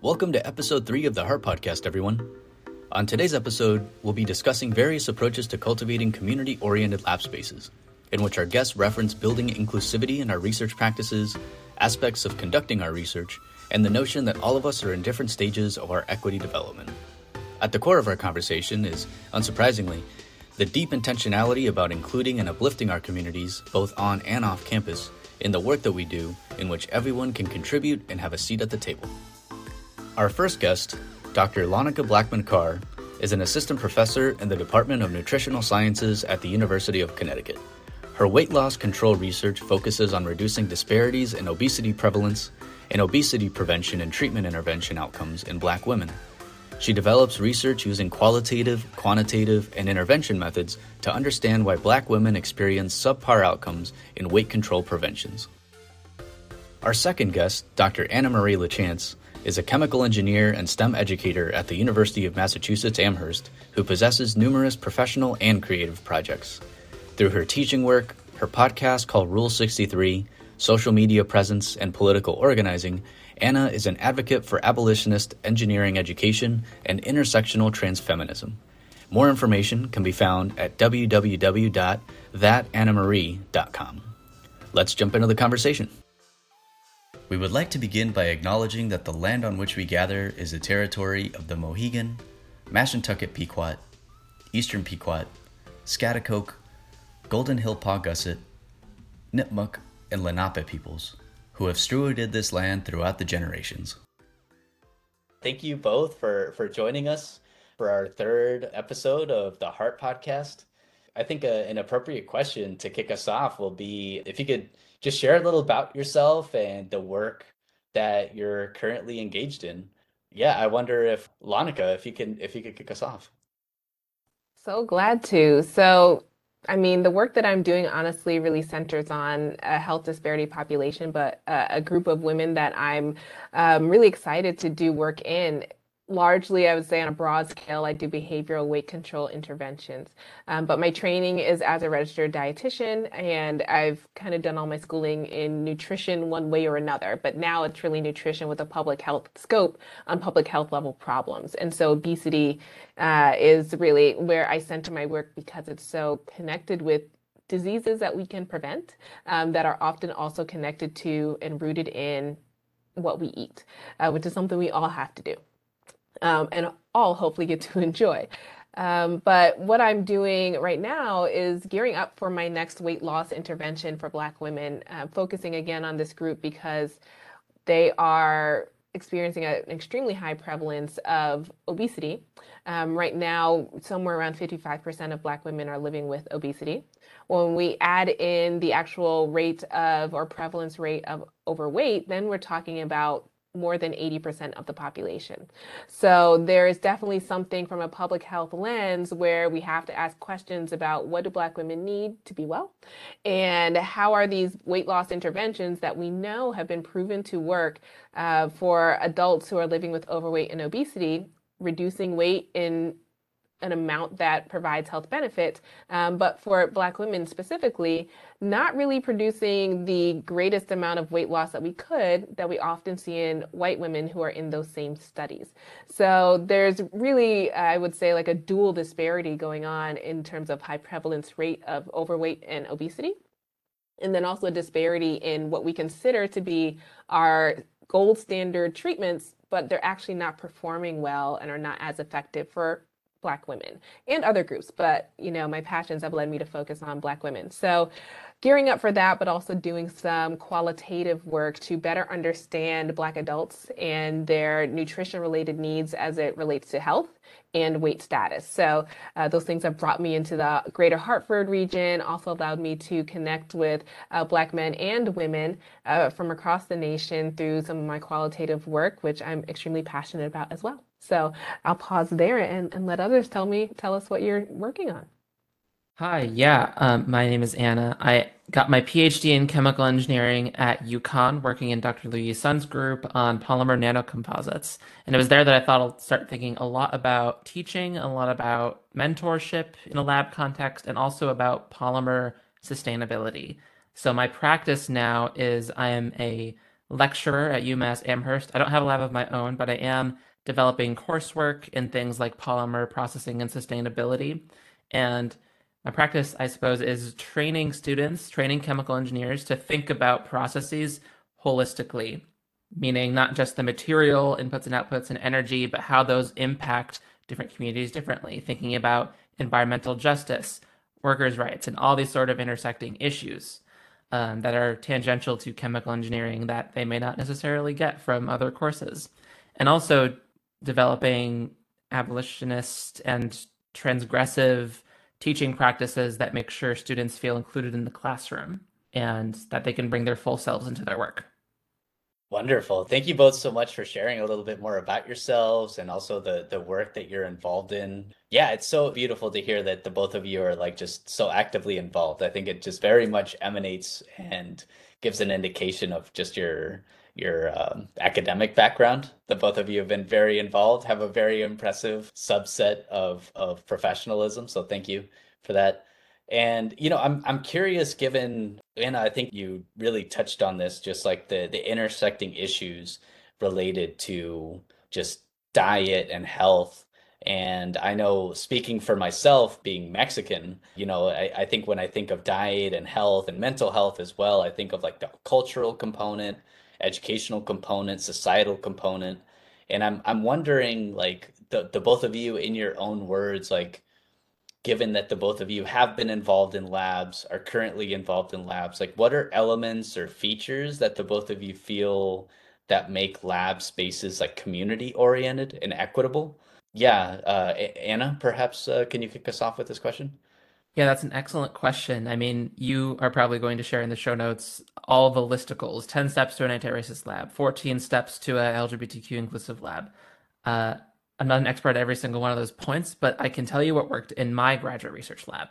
Welcome to episode 3 of the Heart Podcast, everyone. On today's episode, we'll be discussing various approaches to cultivating community oriented lab spaces, in which our guests reference building inclusivity in our research practices, aspects of conducting our research, and the notion that all of us are in different stages of our equity development. At the core of our conversation is, unsurprisingly, the deep intentionality about including and uplifting our communities, both on and off campus, in the work that we do, in which everyone can contribute and have a seat at the table. Our first guest, Dr. Lonica Blackman Carr, is an assistant professor in the Department of Nutritional Sciences at the University of Connecticut. Her weight loss control research focuses on reducing disparities in obesity prevalence and obesity prevention and treatment intervention outcomes in black women. She develops research using qualitative, quantitative, and intervention methods to understand why black women experience subpar outcomes in weight control preventions. Our second guest, Dr. Anna Marie LaChance, is a chemical engineer and STEM educator at the University of Massachusetts Amherst who possesses numerous professional and creative projects. Through her teaching work, her podcast called Rule 63, social media presence, and political organizing, Anna is an advocate for abolitionist engineering education and intersectional transfeminism. More information can be found at www.thatannamarie.com. Let's jump into the conversation. We would like to begin by acknowledging that the land on which we gather is the territory of the Mohegan, Mashantucket Pequot, Eastern Pequot, Schaghticoke, Golden Hill Paugussett, Nipmuc, and Lenape peoples who have stewarded this land throughout the generations. Thank you both for, for joining us for our third episode of the Heart Podcast. I think a, an appropriate question to kick us off will be if you could just share a little about yourself and the work that you're currently engaged in. Yeah, I wonder if Lonica, if you can, if you could kick us off. So glad to. So I mean, the work that I'm doing honestly really centers on a health disparity population, but a, a group of women that I'm um, really excited to do work in largely, I would say on a broad scale, I do behavioral weight control interventions. Um, but my training is as a registered dietitian, and I've kind of done all my schooling in nutrition one way or another. But now it's really nutrition with a public health scope on public health level problems. And so obesity uh, is really where I center my work because it's so connected with diseases that we can prevent um, that are often also connected to and rooted in what we eat, uh, which is something we all have to do um, and all hopefully get to enjoy. Um, but what I'm doing right now is gearing up for my next weight loss intervention for Black women, uh, focusing again on this group because they are experiencing an extremely high prevalence of obesity. Um, right now, somewhere around 55% of Black women are living with obesity. When we add in the actual rate of or prevalence rate of overweight, then we're talking about more than 80% of the population. So there is definitely something from a public health lens where we have to ask questions about what do Black women need to be well? And how are these weight loss interventions that we know have been proven to work uh, for adults who are living with overweight and obesity, reducing weight in an amount that provides health benefits, um, but for Black women specifically, not really producing the greatest amount of weight loss that we could that we often see in white women who are in those same studies. So there's really, I would say, like a dual disparity going on in terms of high prevalence rate of overweight and obesity. And then also a disparity in what we consider to be our gold standard treatments, but they're actually not performing well and are not as effective for black women and other groups but you know my passions have led me to focus on black women so gearing up for that but also doing some qualitative work to better understand black adults and their nutrition related needs as it relates to health and weight status so uh, those things have brought me into the greater hartford region also allowed me to connect with uh, black men and women uh, from across the nation through some of my qualitative work which i'm extremely passionate about as well so I'll pause there and, and let others tell me, tell us what you're working on. Hi, yeah, um, my name is Anna. I got my PhD in chemical engineering at UConn, working in Dr. Luyi Sun's group on polymer nanocomposites. And it was there that I thought I'll start thinking a lot about teaching, a lot about mentorship in a lab context, and also about polymer sustainability. So my practice now is I am a lecturer at UMass Amherst. I don't have a lab of my own, but I am developing coursework in things like polymer processing and sustainability. And my practice, I suppose, is training students, training chemical engineers to think about processes holistically, meaning not just the material inputs and outputs and energy, but how those impact different communities differently, thinking about environmental justice, workers' rights, and all these sort of intersecting issues um, that are tangential to chemical engineering that they may not necessarily get from other courses. And also developing abolitionist and transgressive teaching practices that make sure students feel included in the classroom and that they can bring their full selves into their work. Wonderful. Thank you both so much for sharing a little bit more about yourselves and also the the work that you're involved in. Yeah, it's so beautiful to hear that the both of you are like just so actively involved. I think it just very much emanates and gives an indication of just your your um, academic background. The both of you have been very involved, have a very impressive subset of of professionalism. So thank you for that. And you know, I'm I'm curious given and I think you really touched on this just like the the intersecting issues related to just diet and health. And I know speaking for myself being Mexican, you know, I, I think when I think of diet and health and mental health as well, I think of like the cultural component, educational component, societal component. And I'm I'm wondering like the the both of you in your own words, like given that the both of you have been involved in labs, are currently involved in labs, like what are elements or features that the both of you feel that make lab spaces like community oriented and equitable? Yeah, uh, Anna, perhaps uh, can you kick us off with this question? Yeah, that's an excellent question. I mean, you are probably going to share in the show notes all the listicles 10 steps to an anti racist lab, 14 steps to a LGBTQ inclusive lab. Uh, I'm not an expert at every single one of those points, but I can tell you what worked in my graduate research lab.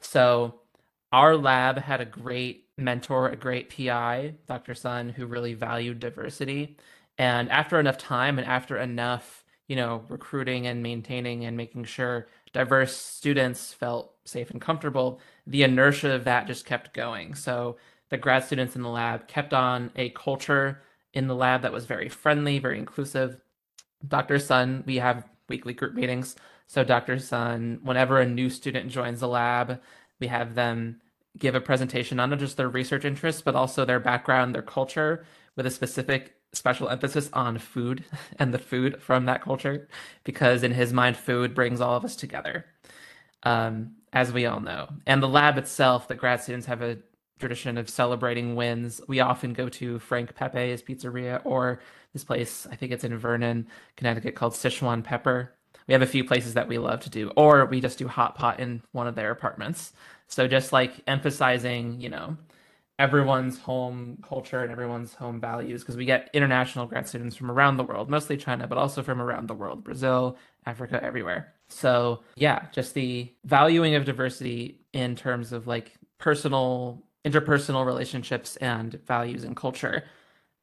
So, our lab had a great mentor, a great PI, Dr. Sun, who really valued diversity. And after enough time and after enough, you know, recruiting and maintaining and making sure diverse students felt safe and comfortable, the inertia of that just kept going. So the grad students in the lab kept on a culture in the lab that was very friendly, very inclusive. Dr. Sun, we have weekly group meetings. So Dr. Sun, whenever a new student joins the lab, we have them give a presentation on not just their research interests, but also their background, their culture, with a specific special emphasis on food and the food from that culture, because in his mind, food brings all of us together, um, as we all know. And the lab itself, the grad students have a tradition of celebrating wins. We often go to Frank Pepe's Pizzeria or this place, I think it's in Vernon, Connecticut, called Sichuan Pepper. We have a few places that we love to do, or we just do hot pot in one of their apartments. So just like emphasizing, you know, everyone's home culture and everyone's home values, because we get international grad students from around the world, mostly China, but also from around the world, Brazil, Africa, everywhere. So yeah, just the valuing of diversity in terms of like personal interpersonal relationships and values and culture.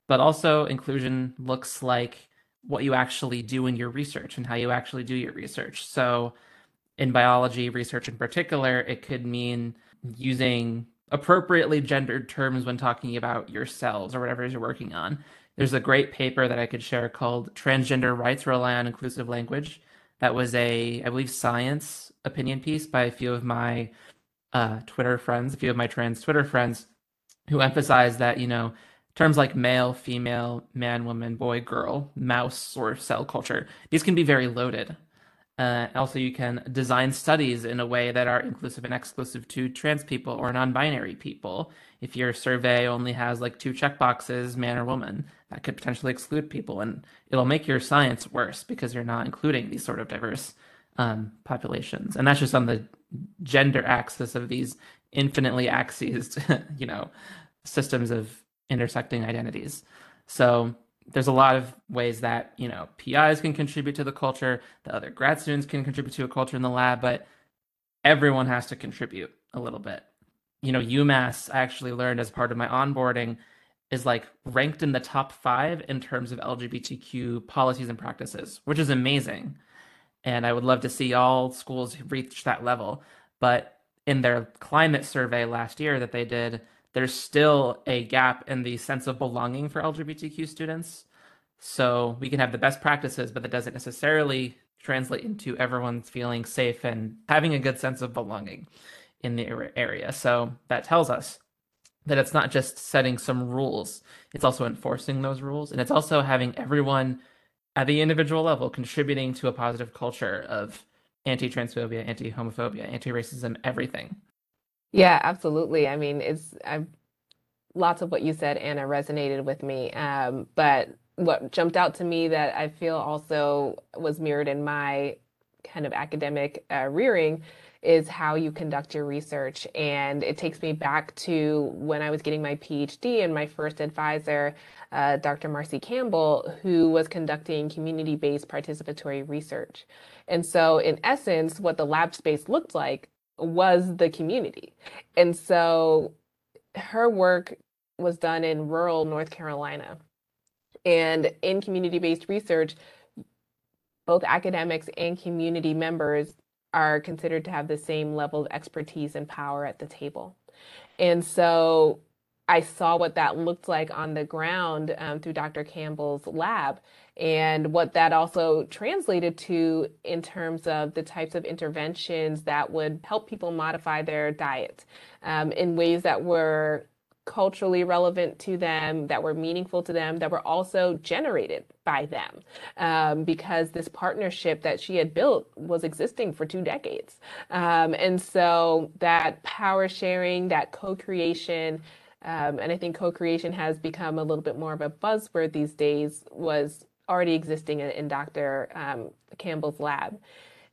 But also, inclusion looks like what you actually do in your research and how you actually do your research. So, in biology research in particular, it could mean using appropriately gendered terms when talking about your cells or whatever you're working on. There's a great paper that I could share called Transgender Rights Rely on Inclusive Language. That was a, I believe, science opinion piece by a few of my uh, Twitter friends, a few of my trans Twitter friends, who emphasize that, you know, terms like male, female, man, woman, boy, girl, mouse, or cell culture, these can be very loaded. Uh, also, you can design studies in a way that are inclusive and exclusive to trans people or non binary people. If your survey only has like two checkboxes, man or woman, that could potentially exclude people. And it'll make your science worse because you're not including these sort of diverse um, populations. And that's just on the gender axis of these infinitely axes, you know, systems of intersecting identities. So there's a lot of ways that, you know, PIs can contribute to the culture, the other grad students can contribute to a culture in the lab, but everyone has to contribute a little bit. You know, UMass, I actually learned as part of my onboarding, is like ranked in the top five in terms of LGBTQ policies and practices, which is amazing and I would love to see all schools reach that level. But in their climate survey last year that they did, there's still a gap in the sense of belonging for LGBTQ students. So we can have the best practices, but that doesn't necessarily translate into everyone feeling safe and having a good sense of belonging in the area. So that tells us that it's not just setting some rules, it's also enforcing those rules. And it's also having everyone at the individual level contributing to a positive culture of anti transphobia, anti homophobia, anti racism, everything. Yeah, absolutely. I mean, it's I've, lots of what you said, Anna, resonated with me. Um, but what jumped out to me that I feel also was mirrored in my kind of academic uh, rearing is how you conduct your research. And it takes me back to when I was getting my PhD and my first advisor, uh, Dr. Marci Campbell, who was conducting community based participatory research. And so, in essence, what the lab space looked like was the community. And so, her work was done in rural North Carolina. And in community based research, both academics and community members are considered to have the same level of expertise and power at the table. And so I saw what that looked like on the ground um, through Dr. Campbell's lab and what that also translated to in terms of the types of interventions that would help people modify their diet um, in ways that were culturally relevant to them, that were meaningful to them, that were also generated by them. Um, because this partnership that she had built was existing for two decades. Um, and so that power sharing, that co creation, um, and I think co creation has become a little bit more of a buzzword these days, was already existing in, in Dr. Um, Campbell's lab.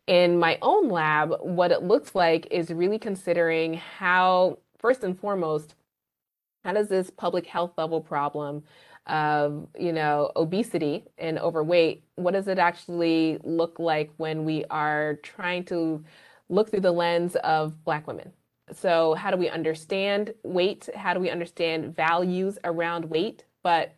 In my own lab, what it looks like is really considering how, first and foremost, how does this public health level problem of you know obesity and overweight what does it actually look like when we are trying to look through the lens of black women so how do we understand weight? How do we understand values around weight but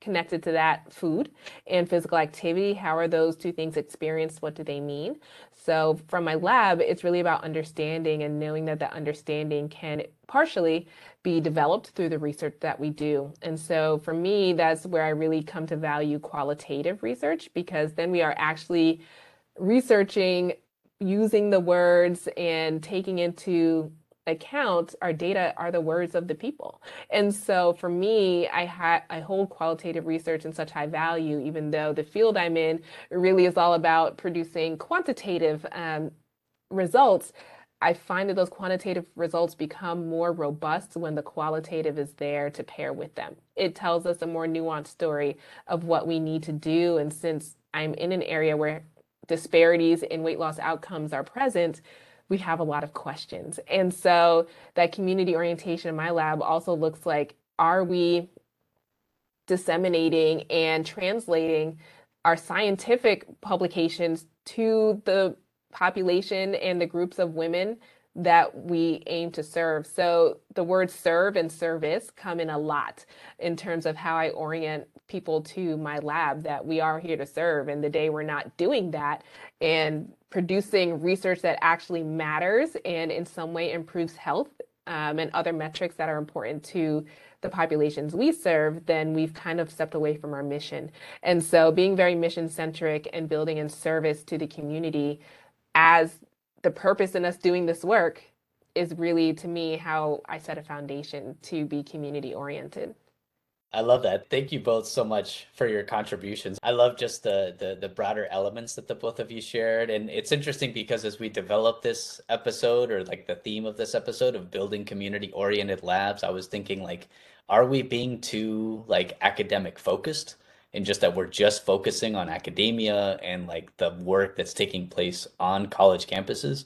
connected to that food and physical activity? How are those two things experienced? What do they mean? So from my lab it's really about understanding and knowing that that understanding can partially be developed through the research that we do. And so for me that's where i really come to value qualitative research because then we are actually researching using the words and taking into account our data are the words of the people. And so for me i had i hold qualitative research in such high value even though the field i'm in really is all about producing quantitative um, results. I find that those quantitative results become more robust when the qualitative is there to pair with them. It tells us a more nuanced story of what we need to do. And since i'm in an area where disparities in weight loss outcomes are present we have a lot of questions. And so that community orientation in my lab also looks like are we disseminating and translating our scientific publications to the population and the groups of women that we aim to serve. So the words serve and service come in a lot in terms of how I orient people to my lab that we are here to serve. And the day we're not doing that and producing research that actually matters and in some way improves health um, and other metrics that are important to the populations we serve, then we've kind of stepped away from our mission. And so being very mission centric and building in service to the community as the purpose in us doing this work is really to me how I set a foundation to be community oriented. I love that. Thank you both so much for your contributions. I love just the, the the broader elements that the both of you shared. And it's interesting because as we develop this episode or like the theme of this episode of building community oriented labs, I was thinking like, are we being too like academic focused? And just that we're just focusing on academia and like the work that's taking place on college campuses.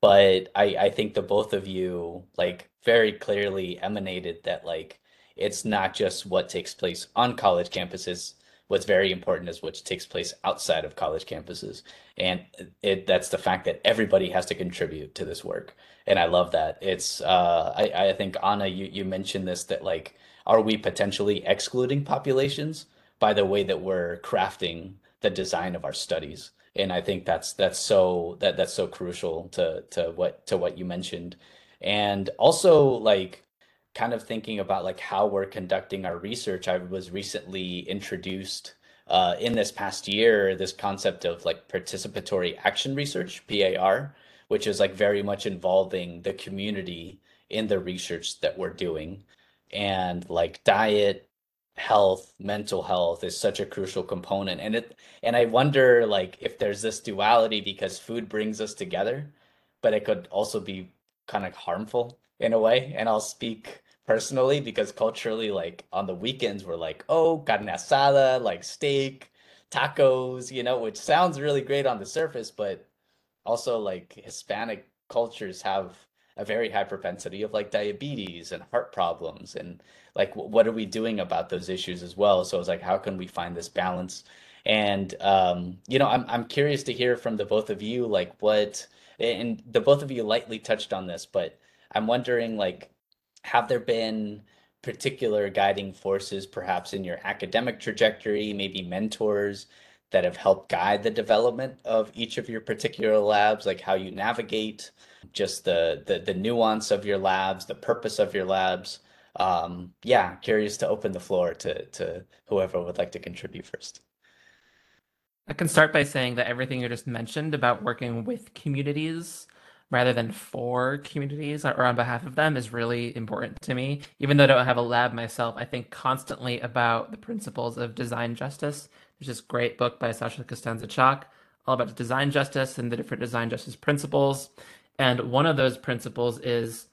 But I, I think the both of you like very clearly emanated that like it's not just what takes place on college campuses. What's very important is what takes place outside of college campuses. And it that's the fact that everybody has to contribute to this work. And I love that. It's uh I, I think Anna, you, you mentioned this that like are we potentially excluding populations by the way that we're crafting the design of our studies? And I think that's that's so that that's so crucial to to what to what you mentioned. And also like kind of thinking about like how we're conducting our research, I was recently introduced uh, in this past year this concept of like participatory action research, PAR, which is like very much involving the community in the research that we're doing. And like diet, health, mental health is such a crucial component. And it and I wonder like if there's this duality because food brings us together, but it could also be kind of harmful in a way. And I'll speak personally because culturally, like on the weekends, we're like, oh, carne asada, like steak, tacos, you know, which sounds really great on the surface, but also like Hispanic cultures have a very high propensity of like diabetes and heart problems and like what are we doing about those issues as well? So it's like how can we find this balance? And um, you know I'm, I'm curious to hear from the both of you like what and the both of you lightly touched on this but i'm wondering like have there been particular guiding forces perhaps in your academic trajectory, maybe mentors that have helped guide the development of each of your particular labs, like how you navigate just the the, the nuance of your labs, the purpose of your labs. Um, yeah, curious to open the floor to to whoever would like to contribute first. I can start by saying that everything you just mentioned about working with communities rather than for communities or on behalf of them is really important to me. Even though I don't have a lab myself, I think constantly about the principles of design justice. There's this great book by Sasha Costanza Chock all about design justice and the different design justice principles. And one of those principles is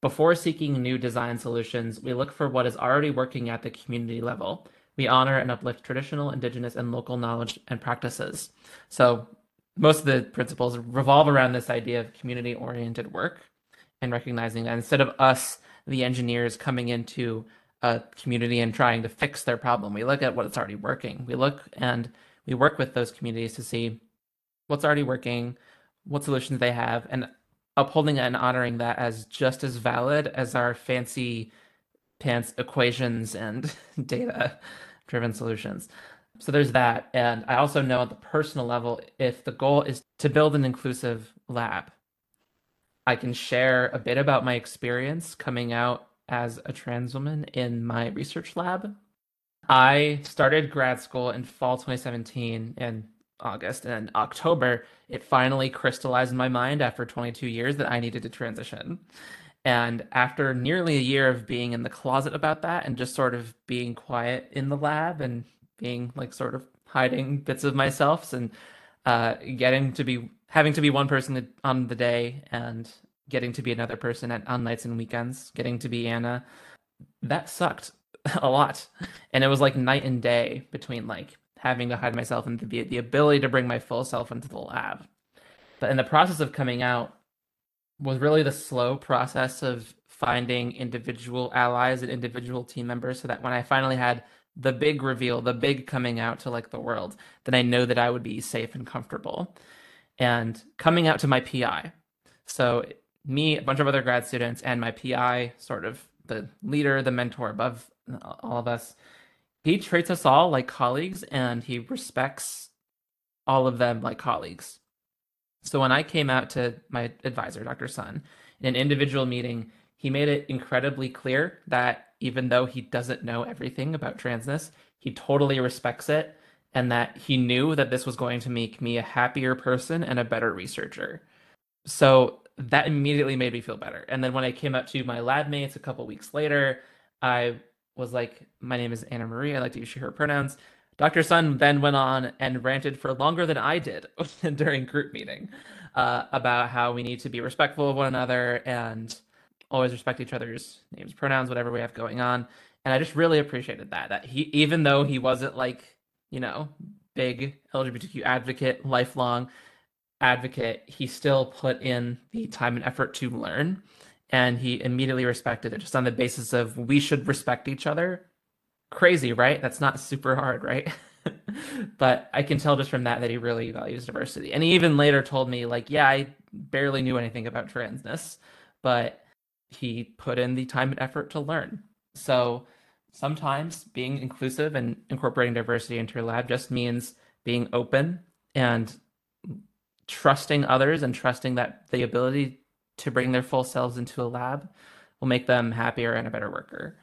before seeking new design solutions, we look for what is already working at the community level. We honor and uplift traditional, indigenous, and local knowledge and practices. So most of the principles revolve around this idea of community oriented work and recognizing that instead of us, the engineers, coming into a community and trying to fix their problem, we look at what's already working. We look and we work with those communities to see what's already working, what solutions they have, and upholding and honoring that as just as valid as our fancy pants equations and data driven solutions. So there's that. And I also know at the personal level, if the goal is to build an inclusive lab, I can share a bit about my experience coming out as a trans woman in my research lab. I started grad school in fall 2017 in August and October it finally crystallized in my mind after 22 years that I needed to transition. And after nearly a year of being in the closet about that and just sort of being quiet in the lab and being like sort of hiding bits of myself and uh, getting to be having to be one person on the day and getting to be another person at, on nights and weekends, getting to be Anna. That sucked a lot. And it was like night and day between like having to hide myself and the, the ability to bring my full self into the lab. But in the process of coming out was really the slow process of finding individual allies and individual team members so that when I finally had the big reveal, the big coming out to like the world, then I know that I would be safe and comfortable. And coming out to my PI. So me, a bunch of other grad students, and my PI, sort of the leader, the mentor above uh, all of us, he treats us all like colleagues and he respects all of them like colleagues. So when I came out to my advisor, Dr. Sun, in an individual meeting, he made it incredibly clear that even though he doesn't know everything about transness, he totally respects it and that he knew that this was going to make me a happier person and a better researcher. So that immediately made me feel better. And then when I came up to my lab mates a couple weeks later, I was like, My name is Anna Marie. I like to use she, her pronouns. Dr. Sun then went on and ranted for longer than I did during group meeting uh, about how we need to be respectful of one another and always respect each other's names, pronouns, whatever we have going on. And I just really appreciated that. That he, even though he wasn't like, you know, big LGBTQ advocate, lifelong advocate, he still put in the time and effort to learn. And he immediately respected it just on the basis of we should respect each other. Crazy, right? That's not super hard, right? but I can tell just from that that he really values diversity. And he even later told me, like, yeah, I barely knew anything about transness, but he put in the time and effort to learn. So sometimes being inclusive and incorporating diversity into your lab just means being open and trusting others and trusting that the ability to bring their full selves into a lab will make them happier and a better worker.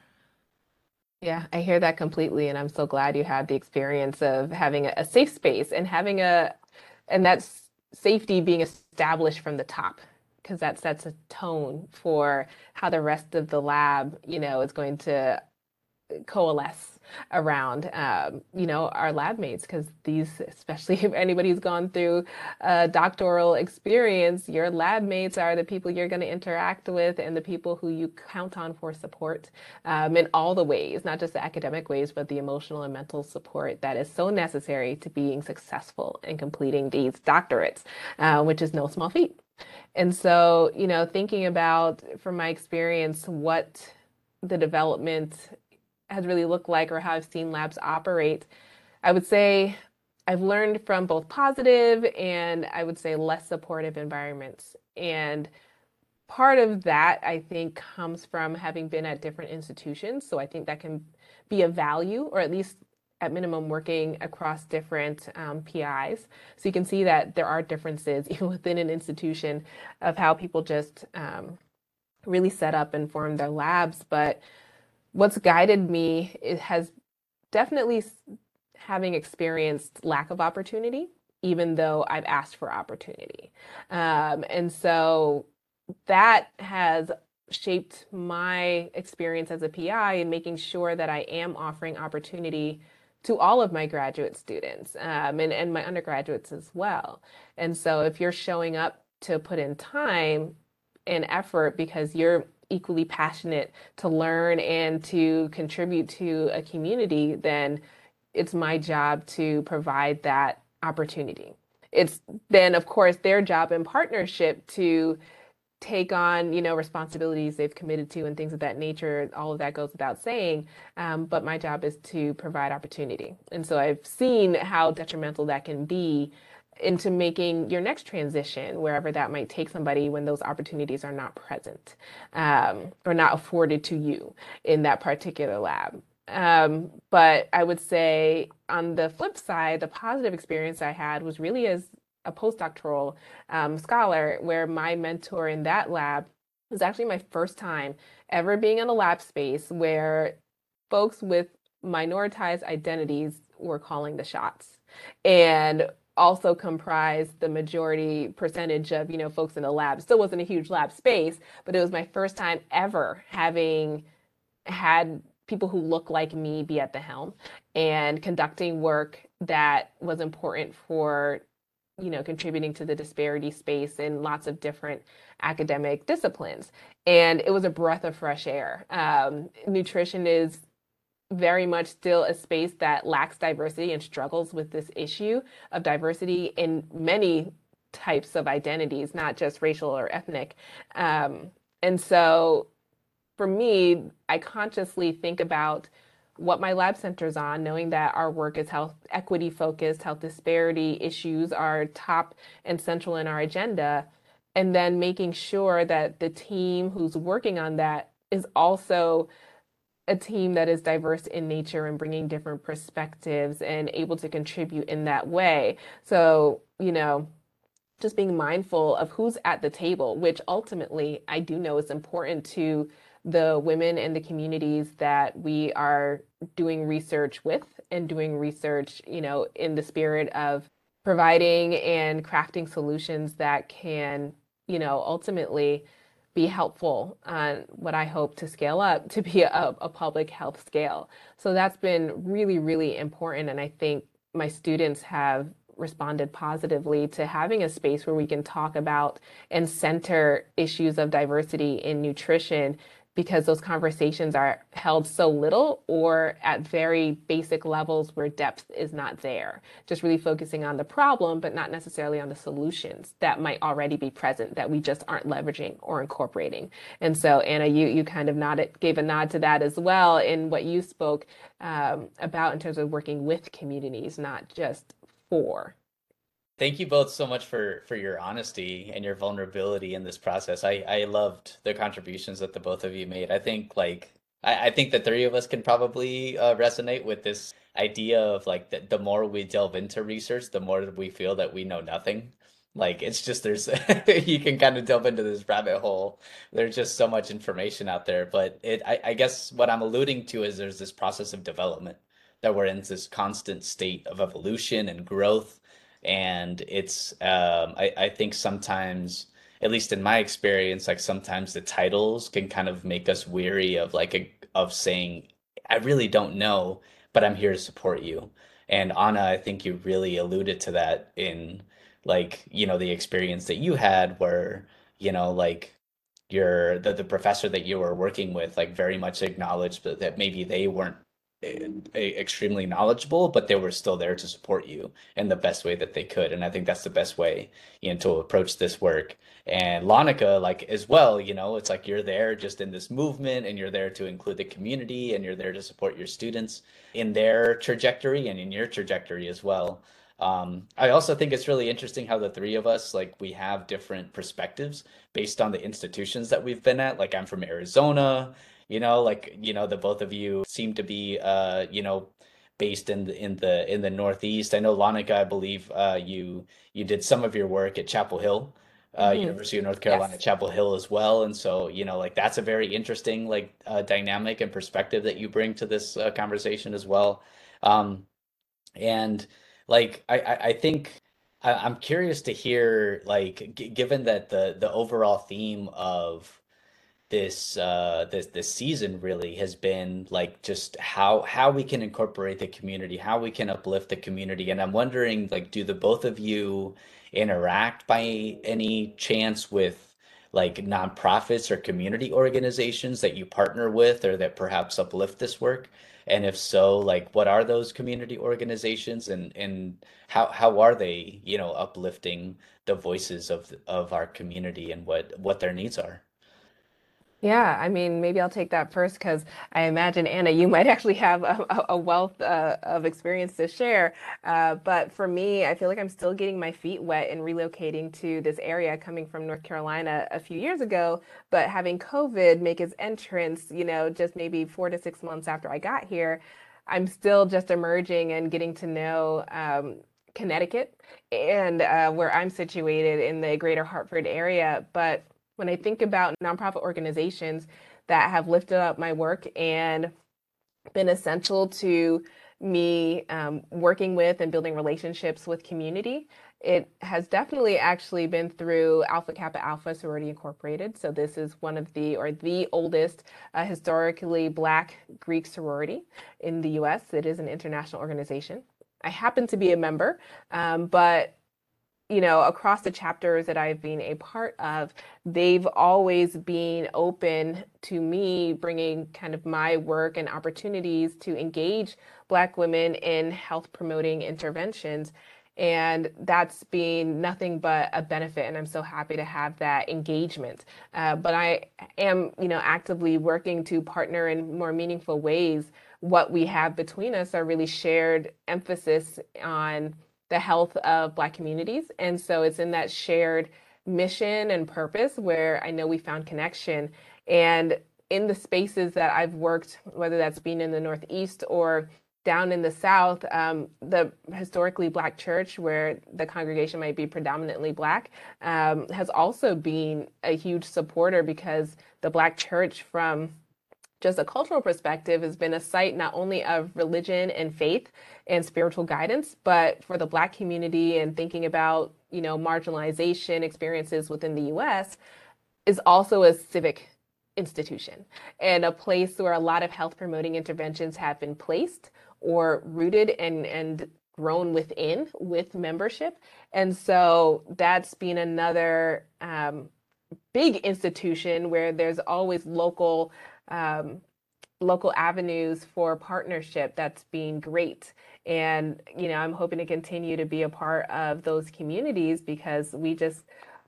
Yeah, I hear that completely. And I'm so glad you had the experience of having a, safe space and having a, and that's safety being established from the top because that sets a tone for how the rest of the lab, you know, is going to coalesce around um, you know our lab mates because these especially if anybody's gone through a doctoral experience your lab mates are the people you're going to interact with and the people who you count on for support um, in all the ways not just the academic ways but the emotional and mental support that is so necessary to being successful in completing these doctorates uh, which is no small feat and so you know thinking about from my experience what the development has really looked like or how I've seen labs operate, I would say I've learned from both positive and I would say less supportive environments. And part of that, I think, comes from having been at different institutions. So I think that can be a value, or at least at minimum, working across different um, PIs. So you can see that there are differences even within an institution of how people just um, really set up and form their labs. But what's guided me has definitely having experienced lack of opportunity even though i've asked for opportunity um, and so that has shaped my experience as a pi in making sure that i am offering opportunity to all of my graduate students um, and, and my undergraduates as well and so if you're showing up to put in time and effort because you're equally passionate to learn and to contribute to a community, then it's my job to provide that opportunity. It's then, of course, their job in partnership to take on you know responsibilities they've committed to and things of that nature all of that goes without saying um, but my job is to provide opportunity and so i've seen how detrimental that can be into making your next transition, wherever that might take somebody when those opportunities are not present um, or not afforded to you in that particular lab. Um, but I would say on the flip side, the positive experience I had was really as a postdoctoral um, scholar, where my mentor in that lab was actually my first time ever being in a lab space where folks with minoritized identities were calling the shots. And also comprised the majority percentage of you know folks in the lab still wasn't a huge lab space but it was my first time ever having had people who look like me be at the helm and conducting work that was important for you know contributing to the disparity space in lots of different academic disciplines. And it was a breath of fresh air. Um, nutrition is very much still a space that lacks diversity and struggles with this issue of diversity in many types of identities, not just racial or ethnic. Um, and so for me, I consciously think about what my lab centers on, knowing that our work is health equity focused, health disparity issues are top and central in our agenda, and then making sure that the team who's working on that is also a team that is diverse in nature and bringing different perspectives and able to contribute in that way. So, you know, just being mindful of who's at the table, which ultimately I do know is important to the women and the communities that we are doing research with and doing research, you know, in the spirit of providing and crafting solutions that can, you know, ultimately be helpful on what I hope to scale up to be a, a, public health scale. So that's been really, really important. And I think my students have responded positively to having a space where we can talk about and center issues of diversity in nutrition because those conversations are held so little or at very basic levels where depth is not there. Just really focusing on the problem, but not necessarily on the solutions that might already be present that we just aren't leveraging or incorporating. And so, Anna, you you kind of nodded, gave a nod to that as well in what you spoke um, about in terms of working with communities, not just for thank you both so much for for your honesty and your vulnerability in this process. I I loved the contributions that the both of you made. I think like I, I think the three of us can probably uh, resonate with this idea of like the, the more we delve into research, the more we feel that we know nothing. Like it's just there's you can kind of delve into this rabbit hole. There's just so much information out there. But it I, I guess what I'm alluding to is there's this process of development that we're in this constant state of evolution and growth. And it's um I, I think sometimes at least in my experience, like sometimes the titles can kind of make us weary of like a, of saying, I really don't know, but I'm here to support you. And Anna, I think you really alluded to that in like, you know, the experience that you had where, you know, like your the, the professor that you were working with like very much acknowledged that, that maybe they weren't extremely knowledgeable, but they were still there to support you in the best way that they could. And I think that's the best way, you know, to approach this work. And Launica, like as well, you know, it's like you're there just in this movement and you're there to include the community and you're there to support your students in their trajectory and in your trajectory as well. Um, I also think it's really interesting how the three of us, like, we have different perspectives based on the institutions that we've been at. Like, I'm from Arizona, you know like you know the both of you seem to be uh you know based in the in the in the northeast i know Launica i believe uh you you did some of your work at chapel hill uh mm-hmm. university of north carolina yes. chapel hill as well and so you know like that's a very interesting like uh, dynamic and perspective that you bring to this uh, conversation as well um and like i i, I think I, am curious to hear like g- given that the the overall theme of this uh this this season really has been like just how how we can incorporate the community how we can uplift the community. And i'm wondering like do the both of you interact by any chance with like nonprofits or community organizations that you partner with or that perhaps uplift this work? And if so like what are those community organizations and and how how are they you know uplifting the voices of of our community and what what their needs are yeah, I mean, maybe I'll take that first because I imagine, Anna, you might actually have a, a wealth uh, of experience to share. Uh, but for me, I feel like I'm still getting my feet wet and relocating to this area coming from North Carolina a few years ago. But having COVID make its entrance, you know, just maybe four to six months after I got here, I'm still just emerging and getting to know um, Connecticut and uh, where I'm situated in the greater Hartford area. But when I think about nonprofit organizations that have lifted up my work and been essential to me um, working with and building relationships with community, it has definitely actually been through Alpha Kappa Alpha Sorority Incorporated. So this is one of the or the oldest uh, historically Black Greek sorority in the U.S. It is an international organization. I happen to be a member, um, but you know, across the chapters that I've been a part of, they've always been open to me bringing kind of my work and opportunities to engage Black women in health promoting interventions. And that's been nothing but a benefit. And I'm so happy to have that engagement. Uh, but I am, you know, actively working to partner in more meaningful ways. What we have between us are really shared emphasis on the health of Black communities. And so it's in that shared mission and purpose where I know we found connection. And in the spaces that I've worked, whether that's been in the Northeast or down in the South, um, the historically Black church, where the congregation might be predominantly Black, um, has also been a huge supporter because the Black church, from just a cultural perspective, has been a site not only of religion and faith and spiritual guidance, but for the Black community and thinking about, you know, marginalization experiences within the US is also a civic institution and a place where a lot of health promoting interventions have been placed or rooted and, and grown within with membership. And so that's been another um, big institution where there's always local um, local avenues for partnership that's been great and you know i'm hoping to continue to be a part of those communities because we just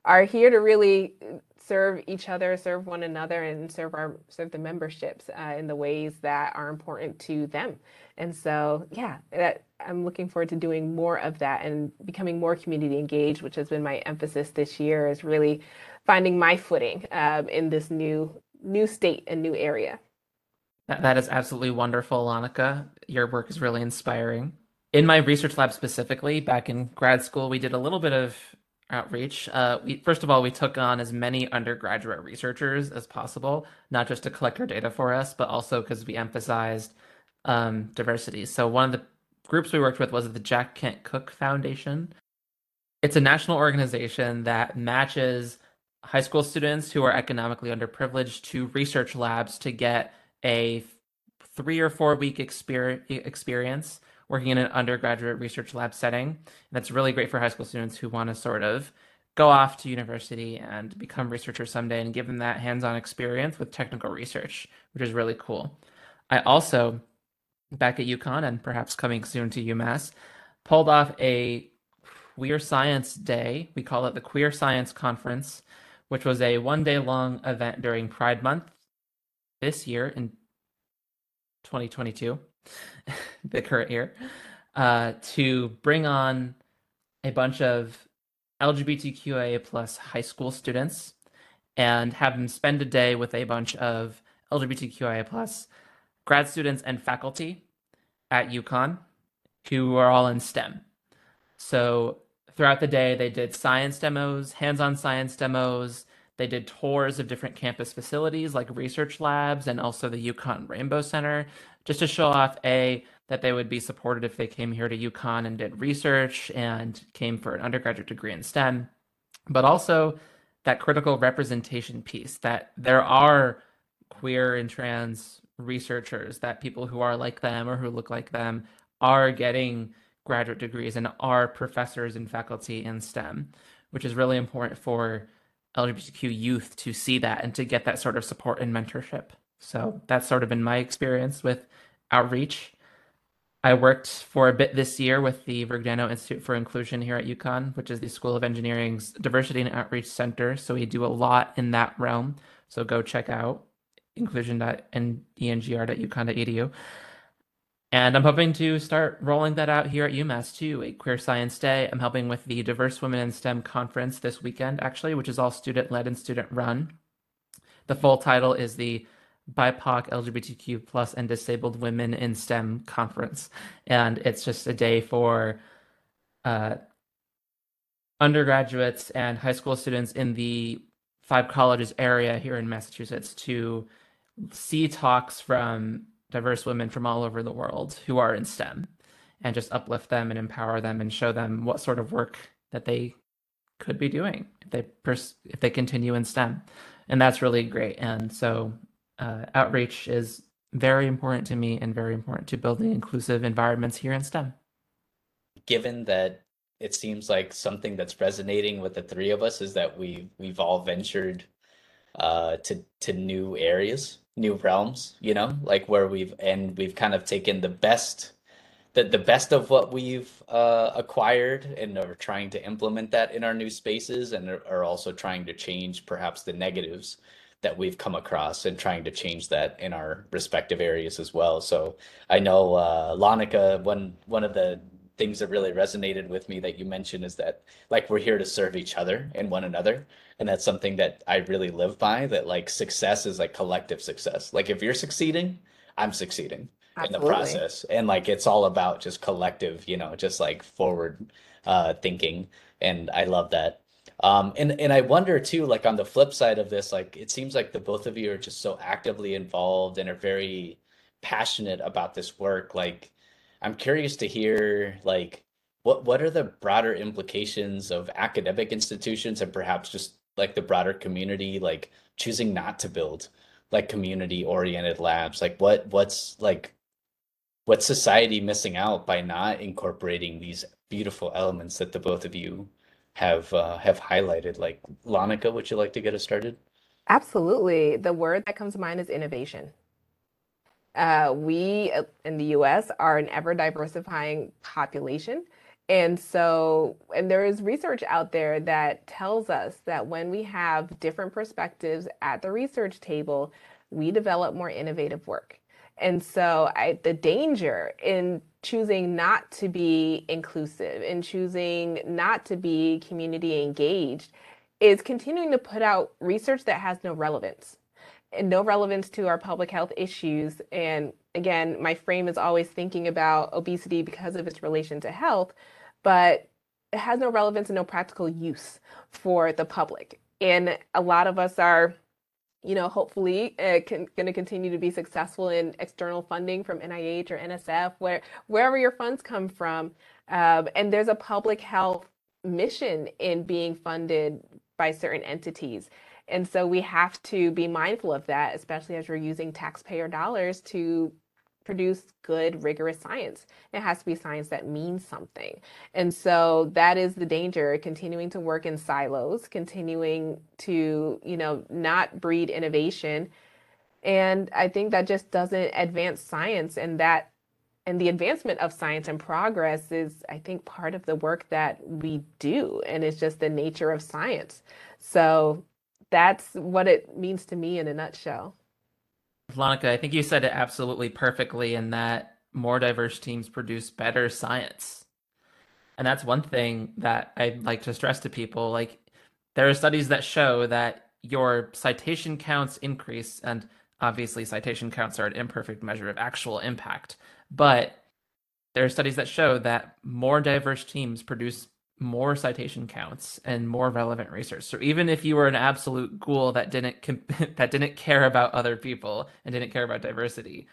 are here to really serve each other serve one another and serve our serve the memberships uh, in the ways that are important to them and so yeah that, i'm looking forward to doing more of that and becoming more community engaged which has been my emphasis this year is really finding my footing um, in this new new state and new area. That, that is absolutely wonderful, Launica. Your work is really inspiring. In my research lab specifically, back in grad school, we did a little bit of outreach. Uh, we, first of all, we took on as many undergraduate researchers as possible, not just to collect our data for us, but also because we emphasized um, diversity. So one of the groups we worked with was the Jack Kent Cooke Foundation. It's a national organization that matches high school students who are economically underprivileged to research labs to get a three or four week experience working in an undergraduate research lab setting. And that's really great for high school students who want to sort of go off to university and become researchers someday and give them that hands-on experience with technical research, which is really cool. I also, back at UConn and perhaps coming soon to UMass, pulled off a Queer Science Day. We call it the Queer Science Conference, which was a one-day long event during Pride Month this year in 2022, the current year, uh, to bring on a bunch of LGBTQIA plus high school students and have them spend a day with a bunch of LGBTQIA plus grad students and faculty at UConn who are all in STEM. So throughout the day, they did science demos, hands-on science demos, they did tours of different campus facilities like research labs and also the UConn Rainbow Center, just to show off A, that they would be supported if they came here to UConn and did research and came for an undergraduate degree in STEM, but also that critical representation piece that there are queer and trans researchers, that people who are like them or who look like them are getting graduate degrees and are professors and faculty in STEM, which is really important for LGBTQ youth to see that and to get that sort of support and mentorship. So that's sort of been my experience with outreach. I worked for a bit this year with the Vergnano Institute for Inclusion here at UConn, which is the School of Engineering's Diversity and Outreach Center. So we do a lot in that realm. So go check out inclusion.engr.uconn.edu. And I'm hoping to start rolling that out here at UMass too, a Queer Science Day. I'm helping with the Diverse Women in STEM conference this weekend, actually, which is all student led and student run. The full title is the BIPOC, LGBTQ plus, and disabled women in STEM conference. And it's just a day for uh, undergraduates and high school students in the five colleges area here in Massachusetts to see talks from diverse women from all over the world who are in STEM and just uplift them and empower them and show them what sort of work that they could be doing if they pers- if they continue in STEM. And that's really great. And so uh, outreach is very important to me and very important to building inclusive environments here in STEM. Given that it seems like something that's resonating with the three of us is that we we've all ventured uh, to to new areas new realms, you know, like where we've and we've kind of taken the best the, the best of what we've uh, acquired and are trying to implement that in our new spaces and are, also trying to change perhaps the negatives that we've come across and trying to change that in our respective areas as well. So I know uh, Lanika, one one of the things that really resonated with me that you mentioned is that like we're here to serve each other and one another. And that's something that i really live by that like success is like collective success. Like if you're succeeding i'm succeeding Absolutely. in the process. And like it's all about just collective you know just like forward uh thinking. And i love that. Um and and i wonder too like on the flip side of this like it seems like the both of you are just so actively involved and are very passionate about this work. Like I'm curious to hear like what what are the broader implications of academic institutions and perhaps just like the broader community like choosing not to build like community oriented labs? Like what what's like what's society missing out by not incorporating these beautiful elements that the both of you have uh, have highlighted? Like Lanika would you like to get us started? Absolutely. The word that comes to mind is innovation uh, we uh, in the US are an ever diversifying population. And so, and there is research out there that tells us that when we have different perspectives at the research table, we develop more innovative work. And so, I, the danger in choosing not to be inclusive and choosing not to be community engaged is continuing to put out research that has no relevance no relevance to our public health issues. And again, my frame is always thinking about obesity because of its relation to health. But it has no relevance and no practical use for the public. And a lot of us are you know, hopefully uh, going to continue to be successful in external funding from NIH or NSF, where wherever your funds come from. Um, and there's a public health mission in being funded by certain entities. And so we have to be mindful of that, especially as we're using taxpayer dollars to produce good, rigorous science. It has to be science that means something. And so that is the danger, continuing to work in silos, continuing to, you know, not breed innovation. And I think that just doesn't advance science and that and the advancement of science and progress is i think part of the work that we do and it's just the nature of science so that's what it means to me in a nutshell Monica, I think you said it absolutely perfectly in that more diverse teams produce better science. And that's one thing that I'd like to stress to people. Like, there are studies that show that your citation counts increase, and obviously, citation counts are an imperfect measure of actual impact. But there are studies that show that more diverse teams produce more citation counts and more relevant research. So even if you were an absolute ghoul that didn't that didn't care about other people and didn't care about diversity,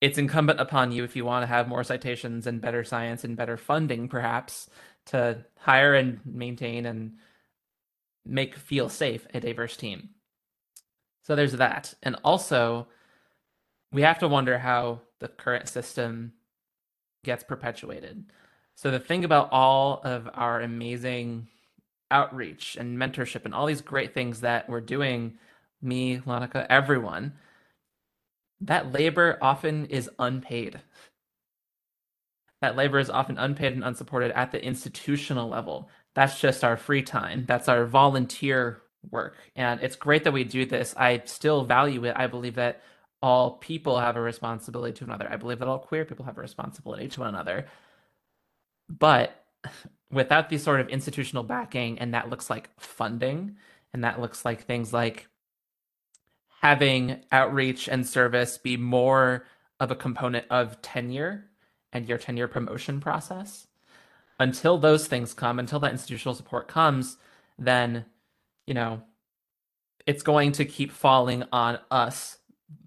it's incumbent upon you if you want to have more citations and better science and better funding perhaps to hire and maintain and make feel safe a diverse team. So there's that. And also we have to wonder how the current system gets perpetuated. So the thing about all of our amazing outreach and mentorship and all these great things that we're doing, me, Lanika, everyone, that labor often is unpaid. That labor is often unpaid and unsupported at the institutional level. That's just our free time. That's our volunteer work. And it's great that we do this. I still value it. I believe that all people have a responsibility to another. I believe that all queer people have a responsibility to one another. But without the sort of institutional backing, and that looks like funding, and that looks like things like having outreach and service be more of a component of tenure and your tenure promotion process. Until those things come, until that institutional support comes, then, you know, it's going to keep falling on us,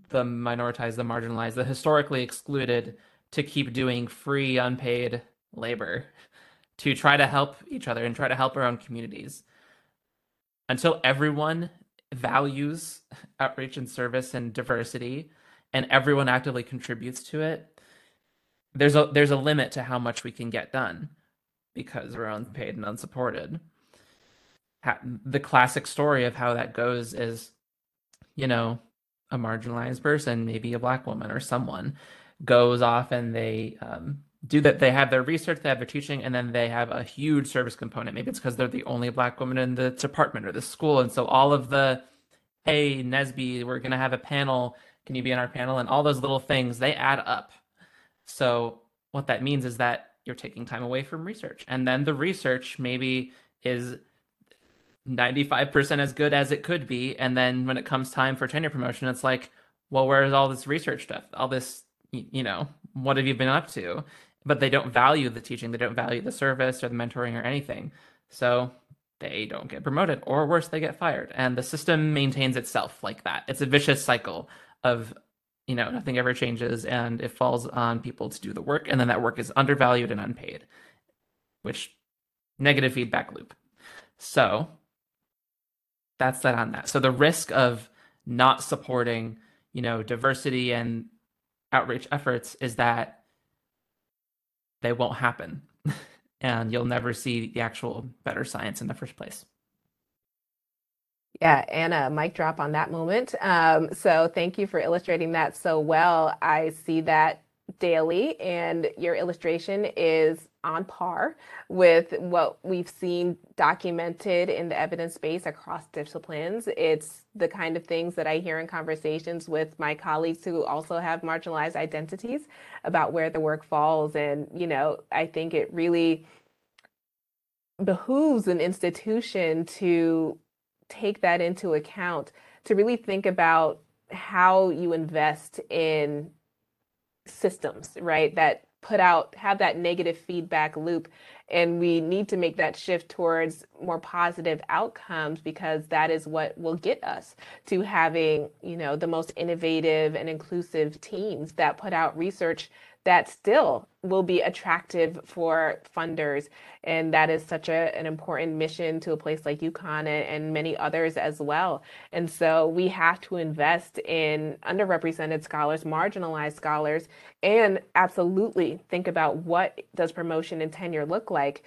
the minoritized, the marginalized, the historically excluded, to keep doing free, unpaid labor to try to help each other and try to help our own communities. Until everyone values outreach and service and diversity and everyone actively contributes to it, there's a there's a limit to how much we can get done because we're unpaid and unsupported. The classic story of how that goes is, you know, a marginalized person, maybe a black woman or someone, goes off and they um, do that they have their research they have their teaching and then they have a huge service component. Maybe it's because they're the only black woman in the department or the school and so all of the hey nesby we're going to have a panel. Can you be on our panel? and all those little things they add up. So what that means is that you're taking time away from research and then the research maybe is 95% as good as it could be and then when it comes time for tenure promotion it's like well where's all this research stuff? All this you know what have you been up to but they don't value the teaching, they don't value the service or the mentoring or anything. So they don't get promoted, or worse, they get fired. And the system maintains itself like that. It's a vicious cycle of, you know, nothing ever changes and it falls on people to do the work. And then that work is undervalued and unpaid, which negative feedback loop. So that's that on that. So the risk of not supporting, you know, diversity and outreach efforts is that they won't happen. and you'll never see the actual better science in the first place. Yeah, Anna, mic drop on that moment. Um, so thank you for illustrating that so well. I see that daily, and your illustration is on par with what we've seen documented in the evidence base across disciplines. It's the kind of things that I hear in conversations with my colleagues who also have marginalized identities about where the work falls. And, you know, I think it really behooves an institution to take that into account, to really think about how you invest in systems, right? That put out have that negative feedback loop and we need to make that shift towards more positive outcomes because that is what will get us to having you know the most innovative and inclusive teams that put out research that still will be attractive for funders. And that is such a, an important mission to a place like UConn and, and many others as well. And so we have to invest in underrepresented scholars, marginalized scholars, and absolutely think about what does promotion and tenure look like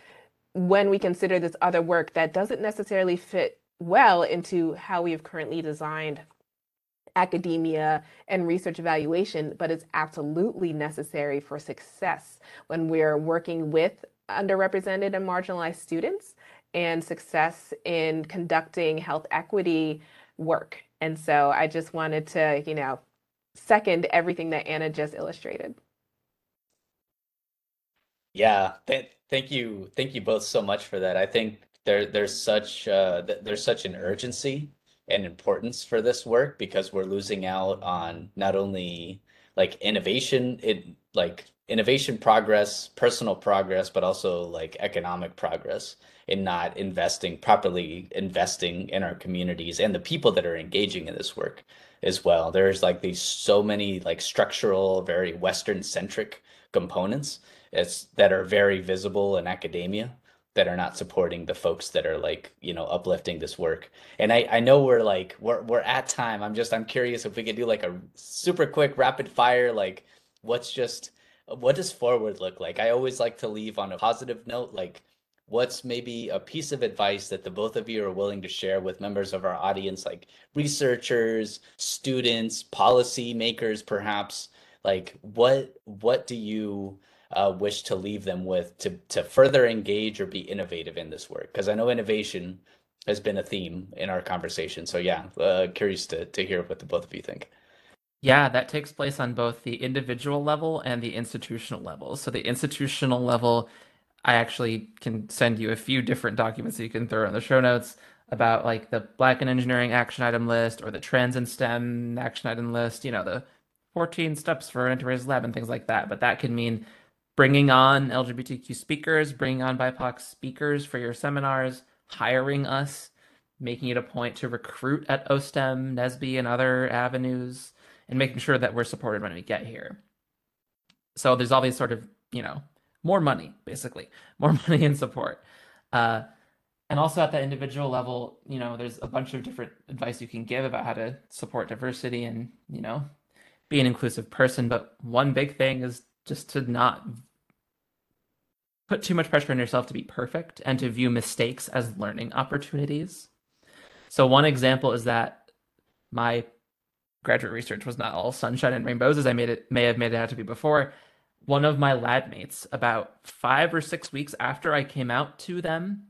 when we consider this other work that doesn't necessarily fit well into how we have currently designed academia and research evaluation, but it's absolutely necessary for success when we're working with underrepresented and marginalized students and success in conducting health equity work. And so I just wanted to, you know, second everything that Anna just illustrated. Yeah, th- thank you, thank you both so much for that. I think there there's such uh, there's such an urgency and importance for this work because we're losing out on not only like innovation it like innovation progress personal progress but also like economic progress in not investing properly investing in our communities and the people that are engaging in this work as well. There's like these so many like structural very western centric components. It's that are very visible in academia that are not supporting the folks that are like you know uplifting this work. And i i know we're like we're we're at time. I'm just i'm curious if we could do like a super quick rapid fire like what's just what does forward look like? I always like to leave on a positive note like what's maybe a piece of advice that the both of you are willing to share with members of our audience like researchers students policy makers perhaps? Like what what do you uh, wish to leave them with to to further engage or be innovative in this work? Because I know innovation has been a theme in our conversation. So yeah, uh, curious to to hear what the both of you think. Yeah, that takes place on both the individual level and the institutional level. So the institutional level, I actually can send you a few different documents that you can throw in the show notes about like the Black in Engineering action item list or the Trans in STEM action item list, you know, the 14 steps for an interracial lab and things like that. But that can mean bringing on LGBTQ speakers, bringing on BIPOC speakers for your seminars, hiring us, making it a point to recruit at OSTEM, NSBE, and other avenues, and making sure that we're supported when we get here. So there's all these sort of, you know, more money, basically, more money and support. Uh, and also at the individual level, you know, there's a bunch of different advice you can give about how to support diversity and, you know, be an inclusive person. But one big thing is just to not put too much pressure on yourself to be perfect and to view mistakes as learning opportunities. So one example is that my graduate research was not all sunshine and rainbows as I made it may have made it out to be before. One of my lab mates, about five or six weeks after I came out to them,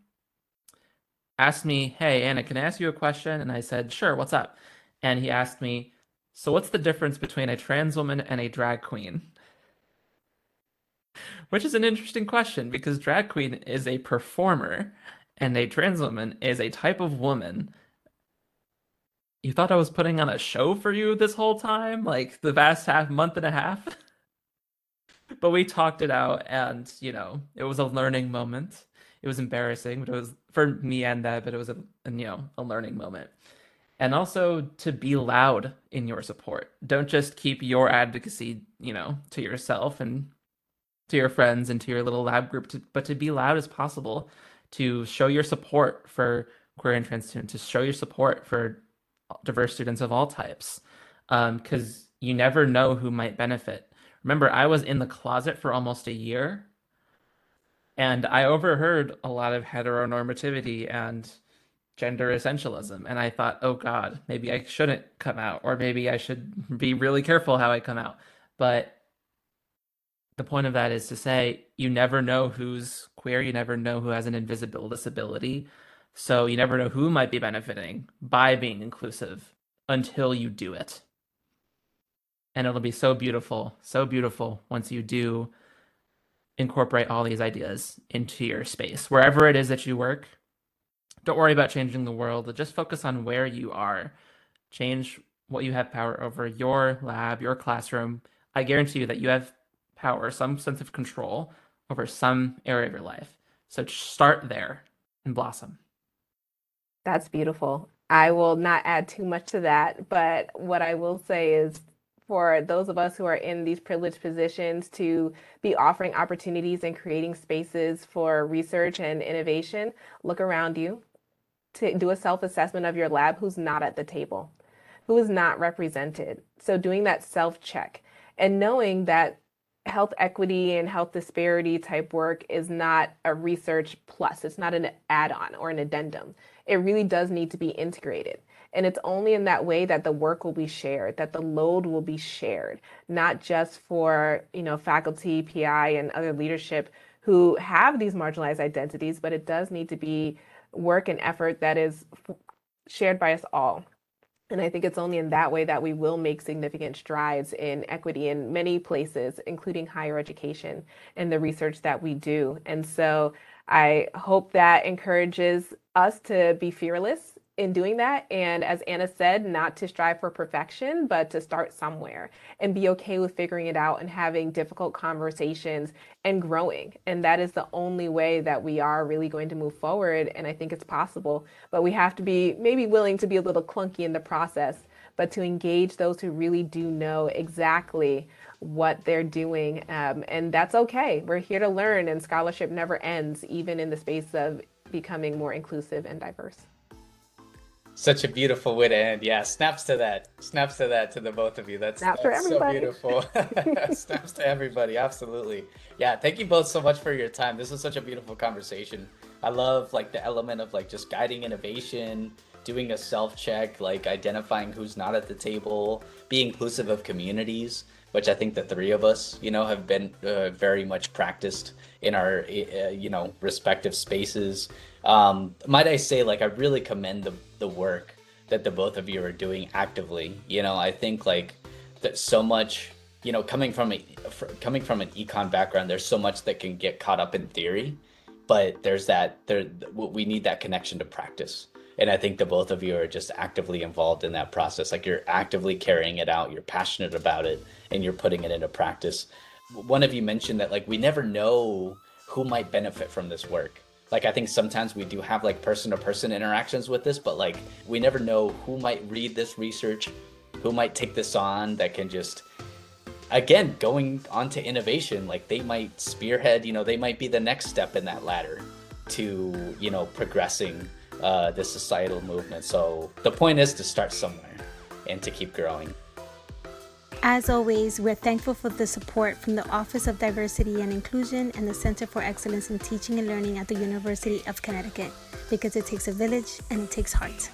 asked me, Hey, Anna, can I ask you a question? And I said, Sure, what's up? And he asked me, So, what's the difference between a trans woman and a drag queen? Which is an interesting question because drag queen is a performer and a trans woman is a type of woman. You thought I was putting on a show for you this whole time? Like the past half month and a half? but we talked it out and, you know, it was a learning moment. It was embarrassing, but it was for me and that, but it was a, a you know, a learning moment and also to be loud in your support. Don't just keep your advocacy, you know, to yourself and to your friends and to your little lab group, to, but to be loud as possible, to show your support for queer and trans students, to show your support for diverse students of all types, because um, you never know who might benefit. Remember, I was in the closet for almost a year, and I overheard a lot of heteronormativity and gender essentialism. And I thought, oh God, maybe I shouldn't come out, or maybe I should be really careful how I come out. But the point of that is to say you never know who's queer, you never know who has an invisible disability. So you never know who might be benefiting by being inclusive until you do it. And it'll be so beautiful, so beautiful once you do incorporate all these ideas into your space. Wherever it is that you work, don't worry about changing the world. Just focus on where you are. Change what you have power over your lab, your classroom. I guarantee you that you have power, some sense of control over some area of your life. So start there and blossom. That's beautiful. I will not add too much to that, but what I will say is for those of us who are in these privileged positions to be offering opportunities and creating spaces for research and innovation, look around you to do a self assessment of your lab who's not at the table, who is not represented. So, doing that self check and knowing that health equity and health disparity type work is not a research plus, it's not an add on or an addendum. It really does need to be integrated. And it's only in that way that the work will be shared, that the load will be shared, not just for, you know, faculty, PI, and other leadership who have these marginalized identities, but it does need to be work and effort that is shared by us all. And I think it's only in that way that we will make significant strides in equity in many places, including higher education and the research that we do. And so I hope that encourages us to be fearless in doing that. And as Anna said, not to strive for perfection, but to start somewhere and be okay with figuring it out and having difficult conversations and growing. And that is the only way that we are really going to move forward. And I think it's possible, but we have to be maybe willing to be a little clunky in the process, but to engage those who really do know exactly what they're doing. Um, and that's okay. We're here to learn, and scholarship never ends, even in the space of becoming more inclusive and diverse. Such a beautiful way to end. Yeah, snaps to that. Snaps to that to the both of you. That's, Snap that's so beautiful. snaps to everybody. Absolutely. Yeah, thank you both so much for your time. This was such a beautiful conversation. I love like the element of like just guiding innovation, doing a self check, like identifying who's not at the table, be inclusive of communities, which I think the three of us, you know, have been uh, very much practiced in our, uh, you know, respective spaces. Um, might I say, like, I really commend the the work that the both of you are doing actively. You know, I think like that so much. You know, coming from a coming from an econ background, there's so much that can get caught up in theory, but there's that there we need that connection to practice. And I think the both of you are just actively involved in that process. Like you're actively carrying it out, you're passionate about it, and you're putting it into practice. One of you mentioned that like we never know who might benefit from this work like i think sometimes we do have like person to person interactions with this but like we never know who might read this research who might take this on that can just again going on to innovation like they might spearhead you know they might be the next step in that ladder to you know progressing uh, the societal movement so the point is to start somewhere and to keep growing as always, we're thankful for the support from the Office of Diversity and Inclusion and the Center for Excellence in Teaching and Learning at the University of Connecticut because it takes a village and it takes heart.